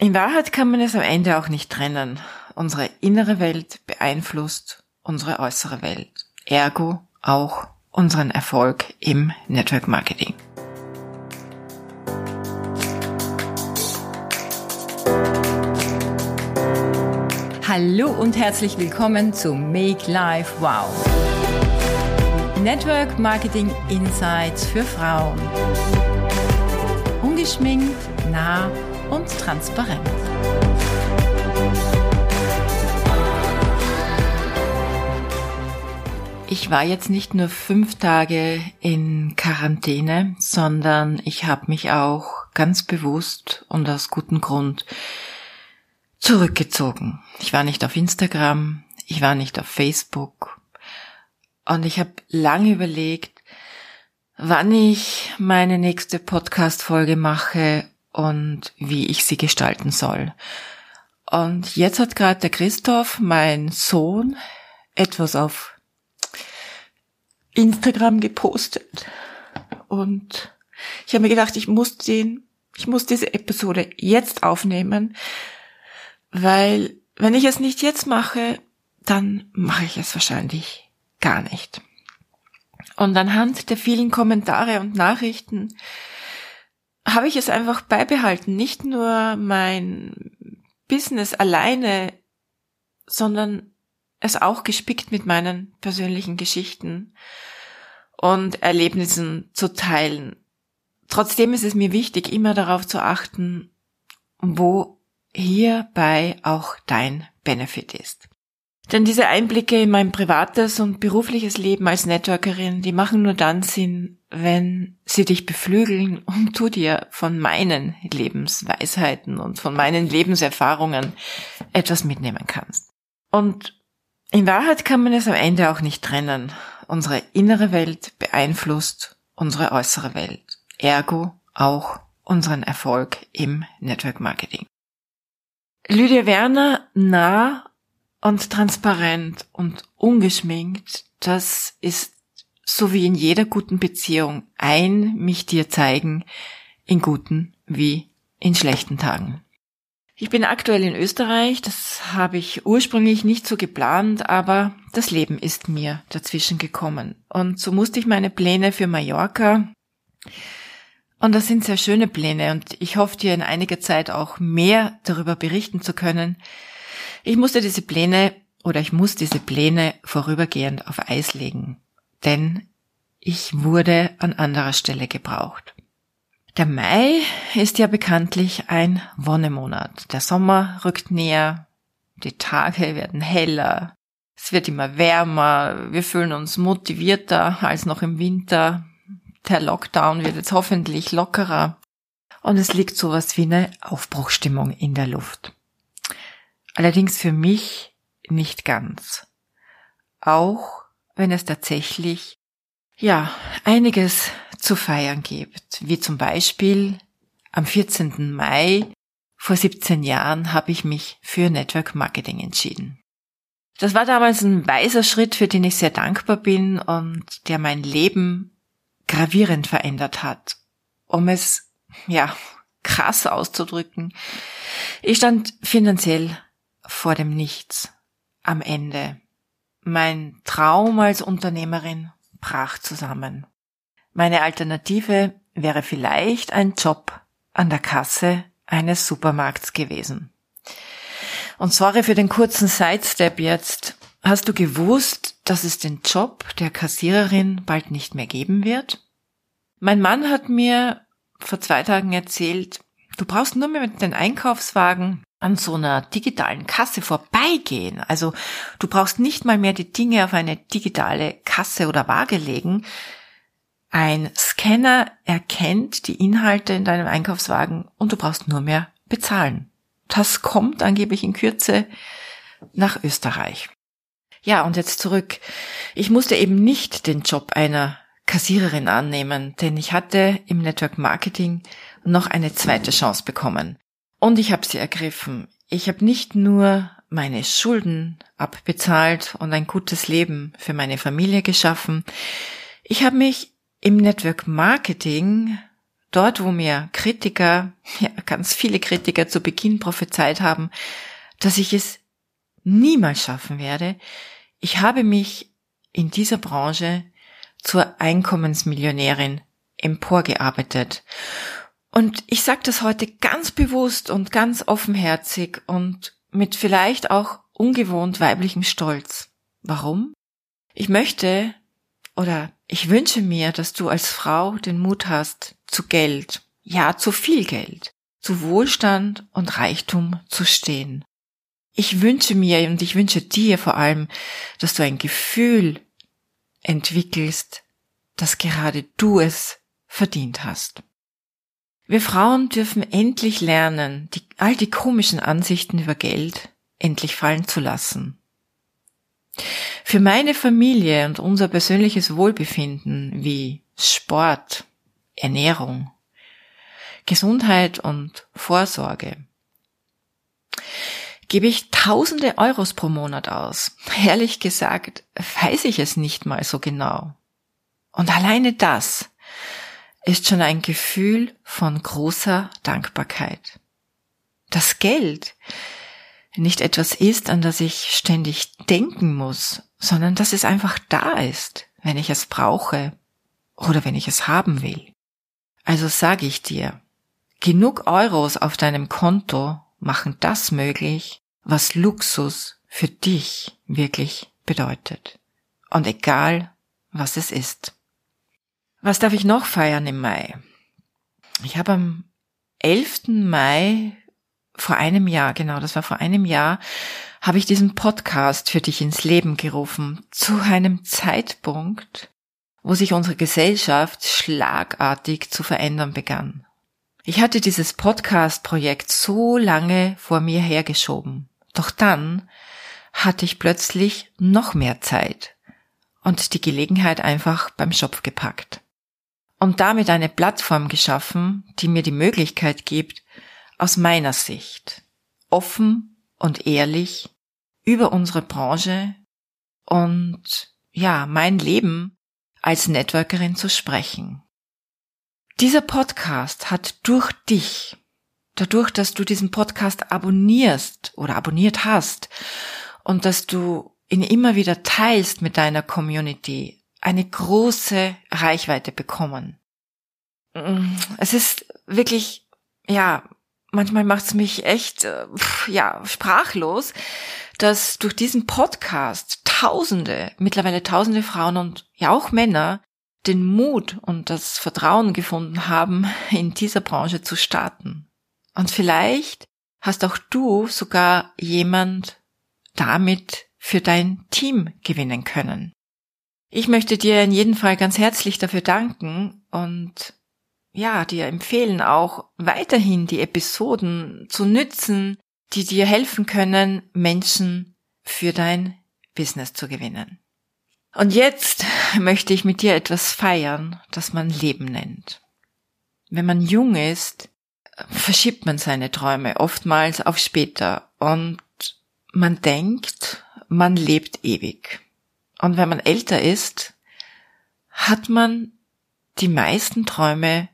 In Wahrheit kann man es am Ende auch nicht trennen. Unsere innere Welt beeinflusst unsere äußere Welt. Ergo auch unseren Erfolg im Network Marketing. Hallo und herzlich willkommen zu Make Life Wow. Network Marketing Insights für Frauen. Ungeschminkt, nah und transparent. Ich war jetzt nicht nur fünf Tage in Quarantäne, sondern ich habe mich auch ganz bewusst und aus gutem Grund zurückgezogen. Ich war nicht auf Instagram, ich war nicht auf Facebook und ich habe lange überlegt, wann ich meine nächste Podcast-Folge mache und wie ich sie gestalten soll. Und jetzt hat gerade der Christoph, mein Sohn, etwas auf Instagram gepostet. Und ich habe mir gedacht, ich muss den, ich muss diese Episode jetzt aufnehmen, weil wenn ich es nicht jetzt mache, dann mache ich es wahrscheinlich gar nicht. Und anhand der vielen Kommentare und Nachrichten habe ich es einfach beibehalten. Nicht nur mein Business alleine, sondern es auch gespickt mit meinen persönlichen Geschichten und Erlebnissen zu teilen. Trotzdem ist es mir wichtig, immer darauf zu achten, wo hierbei auch dein Benefit ist. Denn diese Einblicke in mein privates und berufliches Leben als Networkerin, die machen nur dann Sinn, wenn sie dich beflügeln und du dir von meinen Lebensweisheiten und von meinen Lebenserfahrungen etwas mitnehmen kannst. Und in Wahrheit kann man es am Ende auch nicht trennen. Unsere innere Welt beeinflusst unsere äußere Welt. Ergo auch unseren Erfolg im Network Marketing. Lydia Werner nah und transparent und ungeschminkt, das ist so wie in jeder guten Beziehung ein mich dir zeigen, in guten wie in schlechten Tagen. Ich bin aktuell in Österreich, das habe ich ursprünglich nicht so geplant, aber das Leben ist mir dazwischen gekommen. Und so musste ich meine Pläne für Mallorca, und das sind sehr schöne Pläne, und ich hoffe dir in einiger Zeit auch mehr darüber berichten zu können, ich musste diese Pläne oder ich muss diese Pläne vorübergehend auf Eis legen, denn ich wurde an anderer Stelle gebraucht. Der Mai ist ja bekanntlich ein Wonnemonat. Der Sommer rückt näher, die Tage werden heller, es wird immer wärmer, wir fühlen uns motivierter als noch im Winter, der Lockdown wird jetzt hoffentlich lockerer und es liegt sowas wie eine Aufbruchstimmung in der Luft. Allerdings für mich nicht ganz. Auch wenn es tatsächlich, ja, einiges zu feiern gibt, wie zum Beispiel am 14. Mai vor 17 Jahren habe ich mich für Network Marketing entschieden. Das war damals ein weiser Schritt, für den ich sehr dankbar bin und der mein Leben gravierend verändert hat. Um es, ja, krass auszudrücken. Ich stand finanziell vor dem Nichts am Ende. Mein Traum als Unternehmerin brach zusammen. Meine Alternative wäre vielleicht ein Job an der Kasse eines Supermarkts gewesen. Und sorry für den kurzen Sidestep jetzt. Hast du gewusst, dass es den Job der Kassiererin bald nicht mehr geben wird? Mein Mann hat mir vor zwei Tagen erzählt, du brauchst nur mehr mit den Einkaufswagen an so einer digitalen Kasse vorbeigehen. Also du brauchst nicht mal mehr die Dinge auf eine digitale Kasse oder Waage legen. Ein Scanner erkennt die Inhalte in deinem Einkaufswagen und du brauchst nur mehr bezahlen. Das kommt angeblich in Kürze nach Österreich. Ja, und jetzt zurück. Ich musste eben nicht den Job einer Kassiererin annehmen, denn ich hatte im Network Marketing noch eine zweite Chance bekommen. Und ich habe sie ergriffen. Ich habe nicht nur meine Schulden abbezahlt und ein gutes Leben für meine Familie geschaffen. Ich habe mich im Network Marketing dort, wo mir Kritiker, ja, ganz viele Kritiker zu Beginn prophezeit haben, dass ich es niemals schaffen werde, ich habe mich in dieser Branche zur Einkommensmillionärin emporgearbeitet. Und ich sage das heute ganz bewusst und ganz offenherzig und mit vielleicht auch ungewohnt weiblichem Stolz. Warum? Ich möchte oder ich wünsche mir, dass du als Frau den Mut hast, zu Geld, ja zu viel Geld, zu Wohlstand und Reichtum zu stehen. Ich wünsche mir und ich wünsche dir vor allem, dass du ein Gefühl entwickelst, dass gerade du es verdient hast. Wir Frauen dürfen endlich lernen, die, all die komischen Ansichten über Geld endlich fallen zu lassen. Für meine Familie und unser persönliches Wohlbefinden wie Sport, Ernährung, Gesundheit und Vorsorge gebe ich tausende Euros pro Monat aus. Ehrlich gesagt, weiß ich es nicht mal so genau. Und alleine das ist schon ein Gefühl von großer Dankbarkeit. Das Geld nicht etwas ist, an das ich ständig denken muss, sondern dass es einfach da ist, wenn ich es brauche oder wenn ich es haben will. Also sage ich dir, genug Euros auf deinem Konto machen das möglich, was Luxus für dich wirklich bedeutet. Und egal, was es ist. Was darf ich noch feiern im Mai? Ich habe am 11. Mai vor einem Jahr, genau, das war vor einem Jahr, habe ich diesen Podcast für dich ins Leben gerufen, zu einem Zeitpunkt, wo sich unsere Gesellschaft schlagartig zu verändern begann. Ich hatte dieses Podcast-Projekt so lange vor mir hergeschoben. Doch dann hatte ich plötzlich noch mehr Zeit und die Gelegenheit einfach beim Schopf gepackt. Und damit eine Plattform geschaffen, die mir die Möglichkeit gibt, aus meiner Sicht offen und ehrlich über unsere Branche und ja, mein Leben als Networkerin zu sprechen. Dieser Podcast hat durch dich, dadurch, dass du diesen Podcast abonnierst oder abonniert hast und dass du ihn immer wieder teilst mit deiner Community, eine große Reichweite bekommen. Es ist wirklich, ja, manchmal macht es mich echt, äh, ja, sprachlos, dass durch diesen Podcast Tausende, mittlerweile Tausende Frauen und ja auch Männer den Mut und das Vertrauen gefunden haben, in dieser Branche zu starten. Und vielleicht hast auch du sogar jemand damit für dein Team gewinnen können. Ich möchte dir in jedem Fall ganz herzlich dafür danken und ja, dir empfehlen auch weiterhin die Episoden zu nützen, die dir helfen können, Menschen für dein Business zu gewinnen. Und jetzt möchte ich mit dir etwas feiern, das man Leben nennt. Wenn man jung ist, verschiebt man seine Träume oftmals auf später und man denkt, man lebt ewig. Und wenn man älter ist, hat man die meisten Träume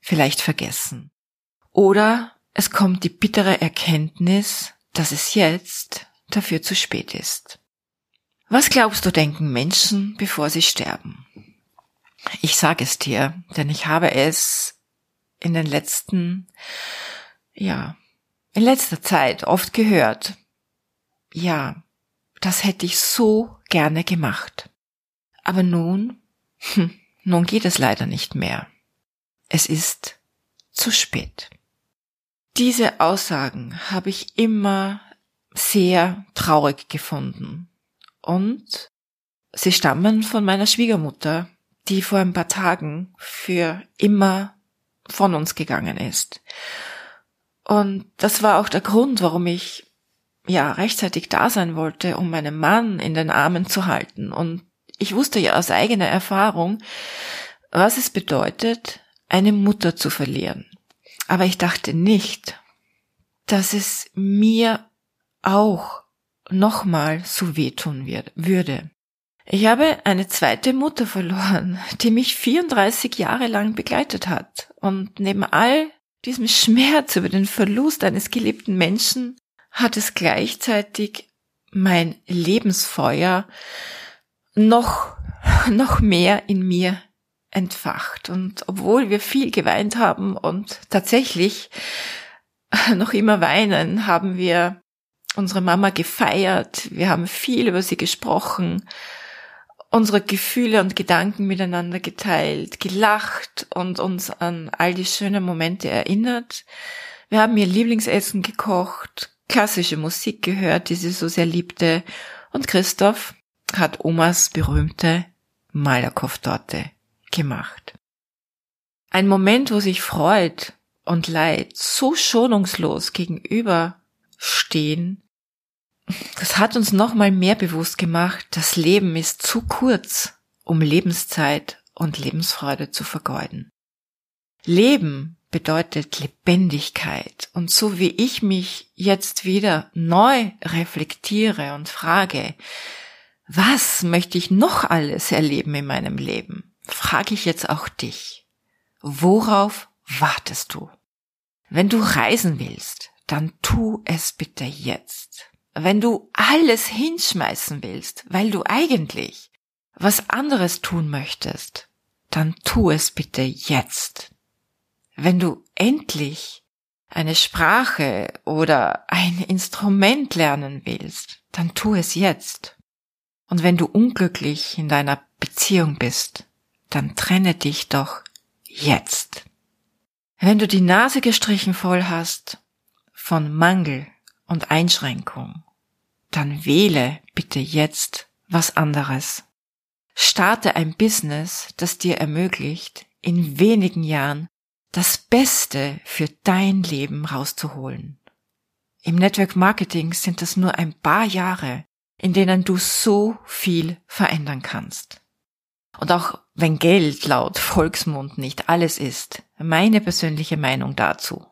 vielleicht vergessen. Oder es kommt die bittere Erkenntnis, dass es jetzt dafür zu spät ist. Was glaubst du, denken Menschen, bevor sie sterben? Ich sage es dir, denn ich habe es in den letzten, ja, in letzter Zeit oft gehört. Ja, das hätte ich so gerne gemacht. Aber nun, hm, nun geht es leider nicht mehr. Es ist zu spät. Diese Aussagen habe ich immer sehr traurig gefunden. Und sie stammen von meiner Schwiegermutter, die vor ein paar Tagen für immer von uns gegangen ist. Und das war auch der Grund, warum ich ja rechtzeitig da sein wollte, um meinen Mann in den Armen zu halten. Und ich wusste ja aus eigener Erfahrung, was es bedeutet, eine Mutter zu verlieren. Aber ich dachte nicht, dass es mir auch nochmal so wehtun wird, würde. Ich habe eine zweite Mutter verloren, die mich 34 Jahre lang begleitet hat. Und neben all diesem Schmerz über den Verlust eines geliebten Menschen hat es gleichzeitig mein Lebensfeuer noch, noch mehr in mir entfacht. Und obwohl wir viel geweint haben und tatsächlich noch immer weinen, haben wir unsere Mama gefeiert. Wir haben viel über sie gesprochen, unsere Gefühle und Gedanken miteinander geteilt, gelacht und uns an all die schönen Momente erinnert. Wir haben ihr Lieblingsessen gekocht, klassische Musik gehört, die sie so sehr liebte, und Christoph hat Omas berühmte Malakoff-Torte gemacht. Ein Moment, wo sich Freud und Leid so schonungslos gegenüberstehen, das hat uns nochmal mehr bewusst gemacht, das Leben ist zu kurz, um Lebenszeit und Lebensfreude zu vergeuden. Leben bedeutet Lebendigkeit. Und so wie ich mich jetzt wieder neu reflektiere und frage, was möchte ich noch alles erleben in meinem Leben, frage ich jetzt auch dich. Worauf wartest du? Wenn du reisen willst, dann tu es bitte jetzt. Wenn du alles hinschmeißen willst, weil du eigentlich was anderes tun möchtest, dann tu es bitte jetzt. Wenn du endlich eine Sprache oder ein Instrument lernen willst, dann tu es jetzt. Und wenn du unglücklich in deiner Beziehung bist, dann trenne dich doch jetzt. Wenn du die Nase gestrichen voll hast von Mangel und Einschränkung, dann wähle bitte jetzt was anderes. Starte ein Business, das dir ermöglicht, in wenigen Jahren das Beste für dein Leben rauszuholen. Im Network Marketing sind es nur ein paar Jahre, in denen du so viel verändern kannst. Und auch wenn Geld laut Volksmund nicht alles ist, meine persönliche Meinung dazu.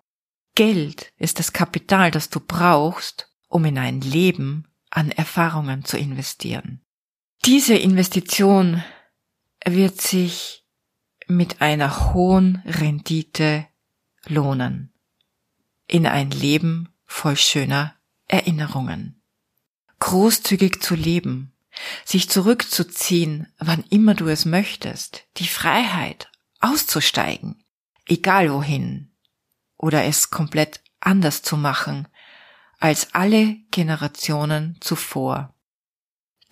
Geld ist das Kapital, das du brauchst, um in ein Leben an Erfahrungen zu investieren. Diese Investition wird sich mit einer hohen Rendite lohnen. In ein Leben voll schöner Erinnerungen. Großzügig zu leben, sich zurückzuziehen, wann immer du es möchtest, die Freiheit auszusteigen, egal wohin, oder es komplett anders zu machen als alle Generationen zuvor.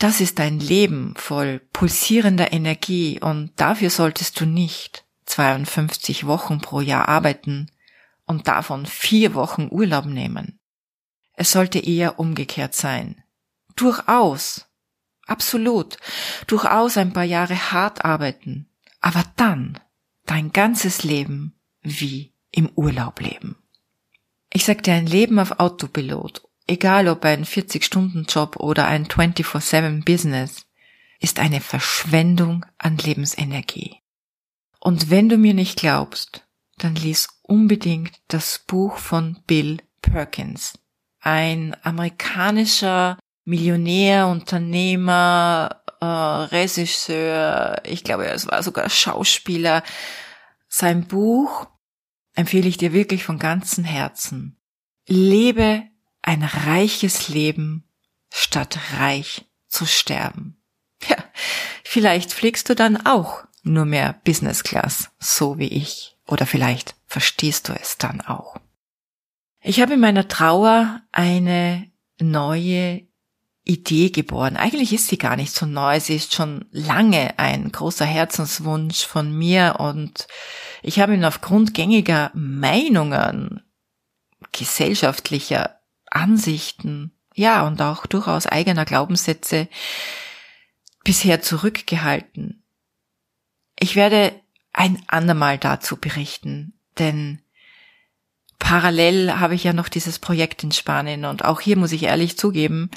Das ist ein Leben voll pulsierender Energie und dafür solltest du nicht 52 Wochen pro Jahr arbeiten und davon vier Wochen Urlaub nehmen. Es sollte eher umgekehrt sein. Durchaus, absolut, durchaus ein paar Jahre hart arbeiten, aber dann dein ganzes Leben wie im Urlaub leben. Ich sag dir ein Leben auf Autopilot egal ob ein 40-Stunden-Job oder ein 24-7-Business, ist eine Verschwendung an Lebensenergie. Und wenn du mir nicht glaubst, dann lies unbedingt das Buch von Bill Perkins, ein amerikanischer Millionär, Unternehmer, äh, Regisseur, ich glaube, es war sogar Schauspieler. Sein Buch empfehle ich dir wirklich von ganzem Herzen. Lebe ein reiches Leben statt reich zu sterben. Ja, vielleicht fliegst du dann auch nur mehr Business Class, so wie ich. Oder vielleicht verstehst du es dann auch. Ich habe in meiner Trauer eine neue Idee geboren. Eigentlich ist sie gar nicht so neu. Sie ist schon lange ein großer Herzenswunsch von mir und ich habe ihn aufgrund gängiger Meinungen, gesellschaftlicher Ansichten, ja, und auch durchaus eigener Glaubenssätze bisher zurückgehalten. Ich werde ein andermal dazu berichten, denn parallel habe ich ja noch dieses Projekt in Spanien und auch hier muss ich ehrlich zugeben,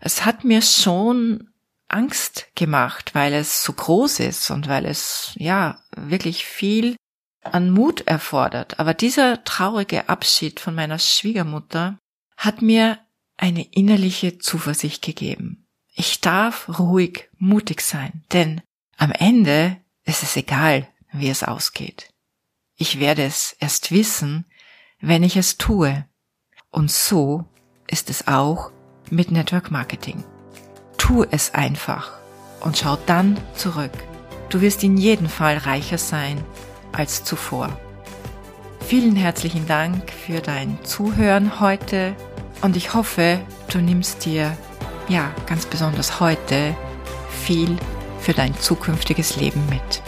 es hat mir schon Angst gemacht, weil es so groß ist und weil es ja wirklich viel an Mut erfordert. Aber dieser traurige Abschied von meiner Schwiegermutter hat mir eine innerliche Zuversicht gegeben. Ich darf ruhig mutig sein, denn am Ende ist es egal, wie es ausgeht. Ich werde es erst wissen, wenn ich es tue. Und so ist es auch mit Network Marketing. Tu es einfach und schau dann zurück. Du wirst in jedem Fall reicher sein als zuvor. Vielen herzlichen Dank für dein Zuhören heute und ich hoffe, du nimmst dir, ja, ganz besonders heute viel für dein zukünftiges Leben mit.